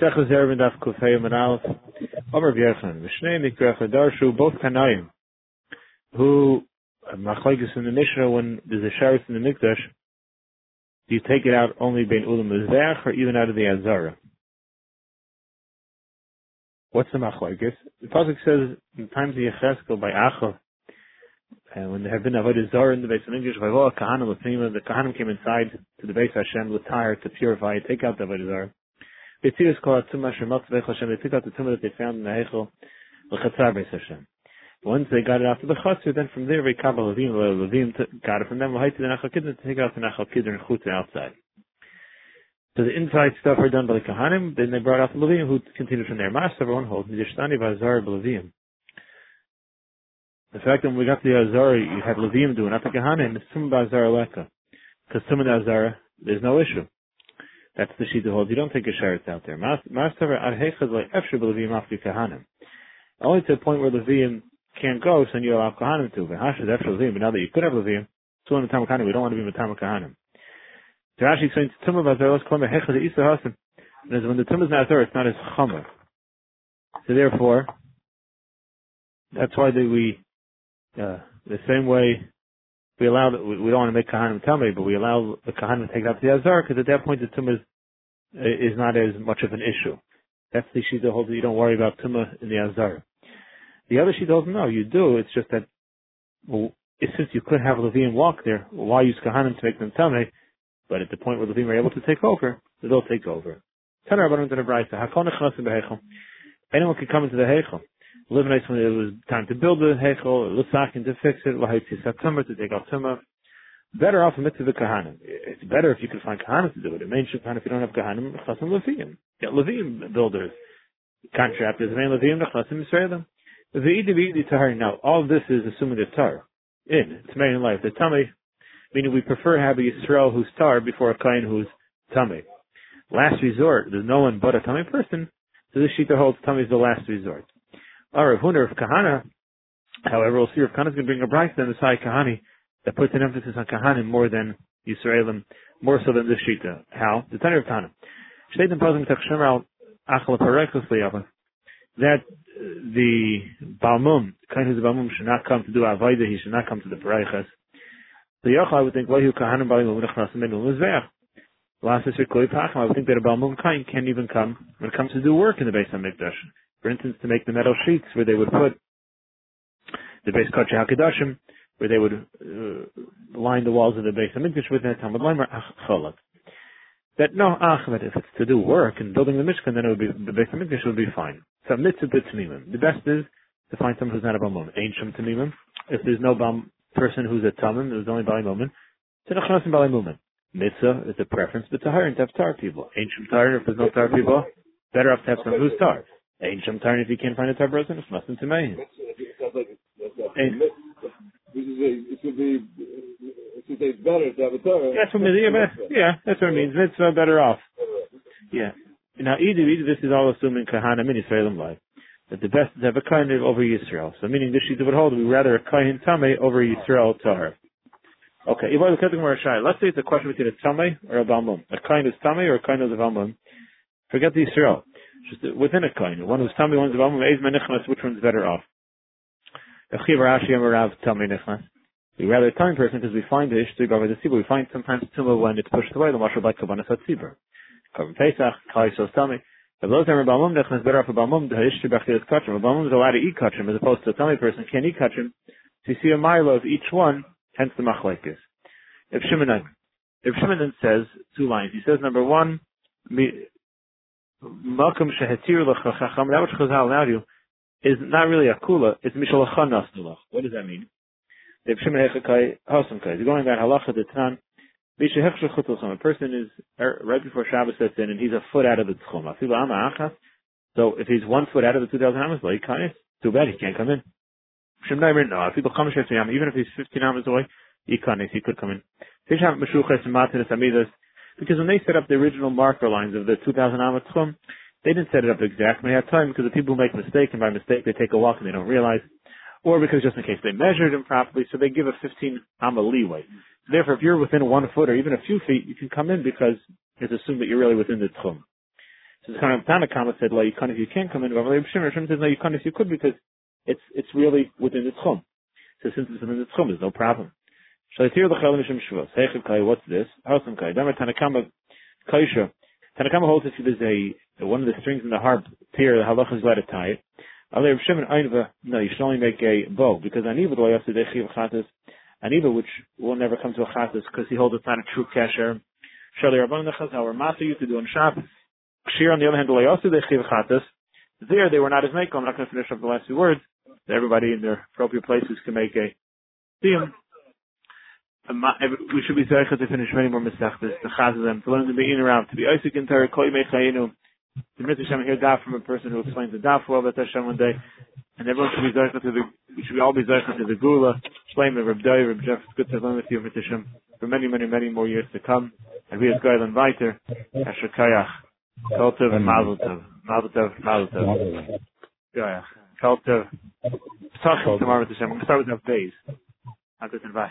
Both Kanayim, who, Machlaikis in the Mishnah, when there's a Sharis in the Mikdash, do you take it out only Bein Ulam Mizbeach or even out of the Azara? What's the Machlaikis? The Pasuk says, in times of Yecheskel by Achav, and when there have been Avodah Zarah in the base of English, Vayvoa Kahana Lefnima, the Kahanim came inside to the base of Hashem, Latire, to purify take out the Avodah Zarah. They took out the tumah that they found in the Heichel, L'chatzar Beis Hashem. Once they got it after the chatzir, then from there, Vayikabal Levim, Levim got it from them, L'haiti the Nachal Kidron, to take out the Nachal Kidron Chutz outside. So the inside stuff are done by the Kahanim, then they brought out the Levim, who continued from there. Master, everyone holds, Nidishtani Vazar Levim. The fact that when we got to the Azara, you had Levim doing, not the Kahanim, it's Tum Bazar Leka. Because Tum Azara, there's no issue. That's the sheet that holds. You don't take a sheretz out there. Only to the point where levim can't go, so you allow kahanim to. But now that you could have levim, so in the time kahanim, we don't want to be time kahanim. So Rashi saying tumah call him hechad isa hasim. And when the tumah is not there, it's not as chomer. So therefore, that's why they, we uh, the same way we allow we, don't want to make kahanim me, but we allow the kahanim to take out the azar because at that point the tumah is, is not as much of an issue. That's the shita holds that you don't worry about tumah in the azar. The other shita holds no, you do. It's just that well, since you could have Levim walk there, why use kahanim to make them me? But at the point where Levim are able to take over, they'll take over. Anyone can come into the heichel nice when it was time to build the hechel, lusakin to fix it, lahaytzi satumah to take out tumah. Better off a mitzvah the kahanim. It's better if you can find kahanim to do it. It means if you don't have kahanim, chasim levim. Get levim builders, contractors, main levim nechasim yisraelim. The idi v'idi tahar. Now, all this is assuming the tar. In, it's made in life. The tummy, meaning we prefer having Yisrael who's tar before a kain who's tummy. Last resort, there's no one but a tummy person, so this shita holds tummy is the last resort. Or Rav Huna, Kahana, however, we'll see Rav Kahana is going to bring a bright in the Sai Kahani that puts an emphasis on Kahanim more than Yisraelim, more so than this Shita. How? The Tanya of Parekus that uh, the Balmum, kind of the Balmum should not come to do Avaida, he should not come to the Pareches. The Yochel, I would think, Wahu Kahanim Balim Uvinachnas Menu Mizveach. Last is Koi Pacham, I would think that a Balmum Kain can't even come when it comes to do work in the base of Mikdash for instance, to make the metal sheets where they would put the base Kachah HaKadoshim, where they would uh, line the walls of the base of Mikdash with that Talmud Leimer ach Cholot. That no Achmed, if it's to do work and building the Mishkan, then it would be, the base of Mikdash would be fine. So mitzvah b'tmimim. The best is to find someone who's not a Balmum. Ancient Tamimim. If there's no Bam person who's a Tamim, there's only Bali Mumin, then Achnasim Bali. Mitzvah is a preference, but to hire and to have tar people. Ancient tar, if there's no tar people, better off to have someone who's tar. Ain't some turn if you can't find a tar person, it's nothing to me. It should be, it should be better to have a Torah. That's what yeah, yeah, that's what it means. Mitzvah uh, better off. Yeah. Now, either, either this is all assuming kahana min Yisraelim life. That the best is to have a kain over Yisrael. So meaning this shita would hold, we rather a kain tame over Yisrael tar. Okay, let's say it's a question between a tame or a balmum. A kain is tame or a kain is a balmum. Forget the Yisrael just uh, within a coin. One who's tummy, one's Eizma which one's better off? We rather time person because we find the Ishtu Gavar the. We find sometimes Tumah when it's pushed away, the Mashal by Kabbanas at Sibur. Kavan Pesach, Kali Sos Tummy. If those are Balmum, Nechnas better off a Balmum, the Ishtu Bachir is Kachim. A Balmum is allowed to eat Kachim as opposed to a tummy person can't eat Kachim. So you see a mile of each one, hence the Machlaikis. If Shimon, if Shimon says two lines, he says number one, Malcolm Shehetir Chacham, that which Chazal allowed you, is not really a kula, it's Mishalachan Nasnulach. What does that mean? If Shimon you're going by Halacha the Tan, a person is er, right before Shabbos sets in and he's a foot out of the tchum. So if he's one foot out of the 2,000 amas, like kind too bad he can't come in. No, people come even if he's 15 amas away, he could come in. Because when they set up the original marker lines of the 2000 Amat Tchum, they didn't set it up exactly at time because the people make a mistake, and by mistake they take a walk and they don't realize, or because just in case they measured improperly, so they give a 15 Amma leeway. Therefore, if you're within one foot or even a few feet, you can come in because it's assumed that you're really within the Tchum. So the kind of Tanakama said, "Like you can if you can't come in." But Shimon says, "No, you can if you could because it's it's really within the tchum." So since it's within the tchum, there's no problem. Shalitir l'chel mishim shvus. Heichav kai, what's this? Hosam kai. Damer Tanakama kaisha. Tanakama holds if there's a one of the strings in the harp tear, the halacha is let it tie it. Rav Shimon Einva, no, you should only make a bow because aniva lo yaseh dechiv chatas. Aniva, which will never come to a chatas because he holds it's not a true kasher. Shali Rabban Nechaz, we're master you to do on Shabbos. Kshir on the other hand, lo yaseh dechiv chatas. There, they were not as make. I'm not going to finish up the last few words. Everybody in their appropriate places can make a siyum. We should be zeicha to finish many more misachtas, the them, to learn to be in around, to be Isaac in Torah, koi mechayinu, the Mitzvah Hashem hear daf from a person who explains the daf well that Hashem one day, and everyone should be zeicha to the, we should all be zeicha to the gula, explain the Reb Dai, Reb Jeff, it's good to learn with you, Mitzvah Hashem, for many, many, many more years to come, and we as Gailan Weiter, Asher Kayach, Kol and Mazel Tov, Mazel Tov, Mazel Tov, Kayach, Kol Tov, tomorrow, Mitzvah Hashem, we're to start with Beis. Have a good bye.